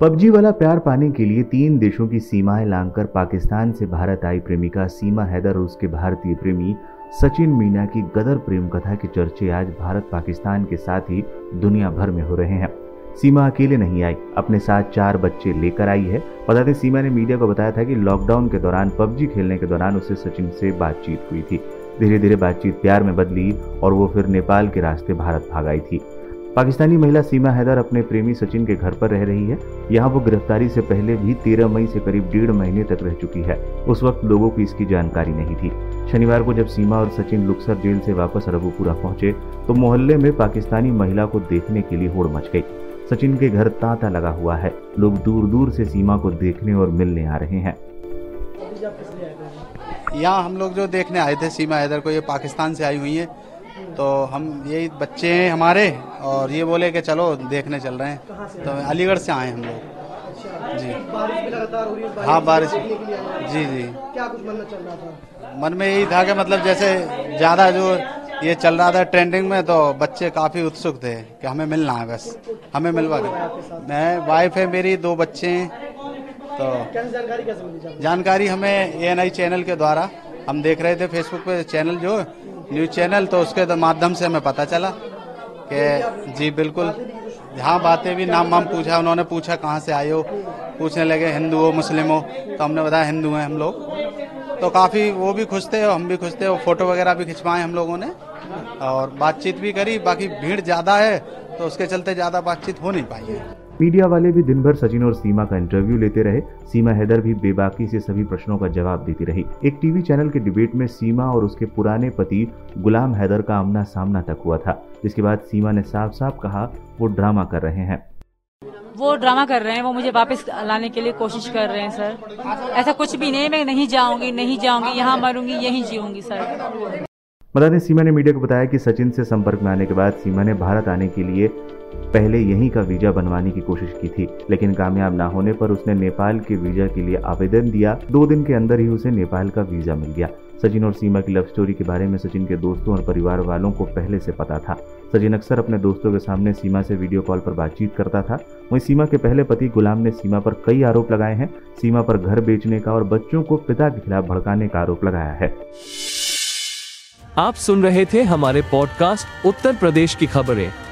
PUBG वाला प्यार पाने के लिए तीन देशों की सीमाएँ लांघकर पाकिस्तान से भारत आई प्रेमिका सीमा हैदर और उसके भारतीय प्रेमी सचिन मीना की गदर प्रेम कथा के चर्चे आज भारत पाकिस्तान के साथ ही दुनिया भर में हो रहे हैं। सीमा अकेले नहीं आई, अपने साथ चार बच्चे लेकर आई है। बता दें, सीमा ने मीडिया को बताया था कि लॉकडाउन के दौरान, पबजी खेलने के दौरान उसे सचिन से बातचीत हुई थी। धीरे धीरे बातचीत प्यार में बदली और वो फिर नेपाल के रास्ते भारत भाग आई थी। पाकिस्तानी महिला सीमा हैदर अपने प्रेमी सचिन के घर पर रह रही है। यहाँ वो गिरफ्तारी से पहले भी तेरह मई से करीब डेढ़ महीने तक रह चुकी है। उस वक्त लोगों को इसकी जानकारी नहीं थी। शनिवार को जब सीमा और सचिन लुक्सर जेल से वापस रघुपुरा पहुँचे तो मोहल्ले में पाकिस्तानी महिला को देखने के लिए होड़ मच गई। सचिन के घर तांता लगा हुआ है। लोग दूर दूर से सीमा को देखने और मिलने आ रहे हैं। यहाँ हम लोग जो देखने आए थे, सीमा हैदर को, ये पाकिस्तान से आई हुई है। तो हम यही बच्चे हैं हमारे, और ये बोले कि चलो देखने चल रहे हैं। तो अलीगढ़ से आए हम लोग। जी। हो, बारिश। जी जी। क्या कुछ मन में चल रहा था मन में यही था कि मतलब जैसे ज़्यादा जो ये चल रहा था ट्रेंडिंग में तो बच्चे काफ़ी उत्सुक थे कि हमें मिलना है बस। हमें मिलवा के मैं वाइफ है, मेरी दो बच्चे हैं तो जानकारी हमें एएनआई चैनल के द्वारा, हम देख रहे थे फेसबुक पे चैनल जो न्यूज़ चैनल तो उसके द- माध्यम से हमें पता चला कि जी, बिल्कुल। हाँ बातें भी नाम वाम पूछा, उन्होंने पूछा कहाँ से आए हो? पूछने लगे, हिंदू हो, मुस्लिम हो तो हमने बताया हिंदू हैं हम लोग। तो काफ़ी वो भी खुश थे, हम भी खुश थे, और फ़ोटो वगैरह भी खिंचवाए हम लोगों ने, और बातचीत भी करी, बाकी भीड़ ज़्यादा है तो उसके चलते ज़्यादा बातचीत हो नहीं पाई है। मीडिया वाले भी दिन भर सचिन और सीमा का इंटरव्यू लेते रहे। सीमा हैदर भी बेबाकी से सभी प्रश्नों का जवाब देती रही। एक टीवी चैनल के डिबेट में सीमा और उसके पुराने पति गुलाम हैदर का आमना सामना तक हुआ था। जिसके बाद सीमा ने साफ़ साफ़ कहा वो ड्रामा कर रहे हैं। वो ड्रामा कर रहे हैं वो मुझे वापस लाने के लिए कोशिश कर रहे हैं सर। ऐसा कुछ भी नहीं मैं नहीं जाऊँगी नहीं जाऊँगी यहाँ मरूँगी यहीं जीऊँगी सर। बता दें सीमा ने मीडिया को बताया कि सचिन से संपर्क में आने के बाद सीमा ने भारत आने के लिए पहले यहीं का वीज़ा बनवाने की कोशिश की थी, लेकिन कामयाब ना होने पर उसने नेपाल के वीज़ा के लिए आवेदन दिया। दो दिन के अंदर ही उसे नेपाल का वीज़ा मिल गया। सचिन और सीमा की लव स्टोरी के बारे में सचिन के दोस्तों और परिवार वालों को पहले से पता था। सचिन अक्सर अपने दोस्तों के सामने सीमा से वीडियो कॉल पर बातचीत करता था। वहीं सीमा के पहले पति गुलाम ने सीमा पर कई आरोप लगाए हैं। सीमा पर घर बेचने का और बच्चों को पिता के खिलाफ भड़काने का आरोप लगाया है। आप सुन रहे थे हमारे पॉडकास्ट उत्तर प्रदेश की खबरें।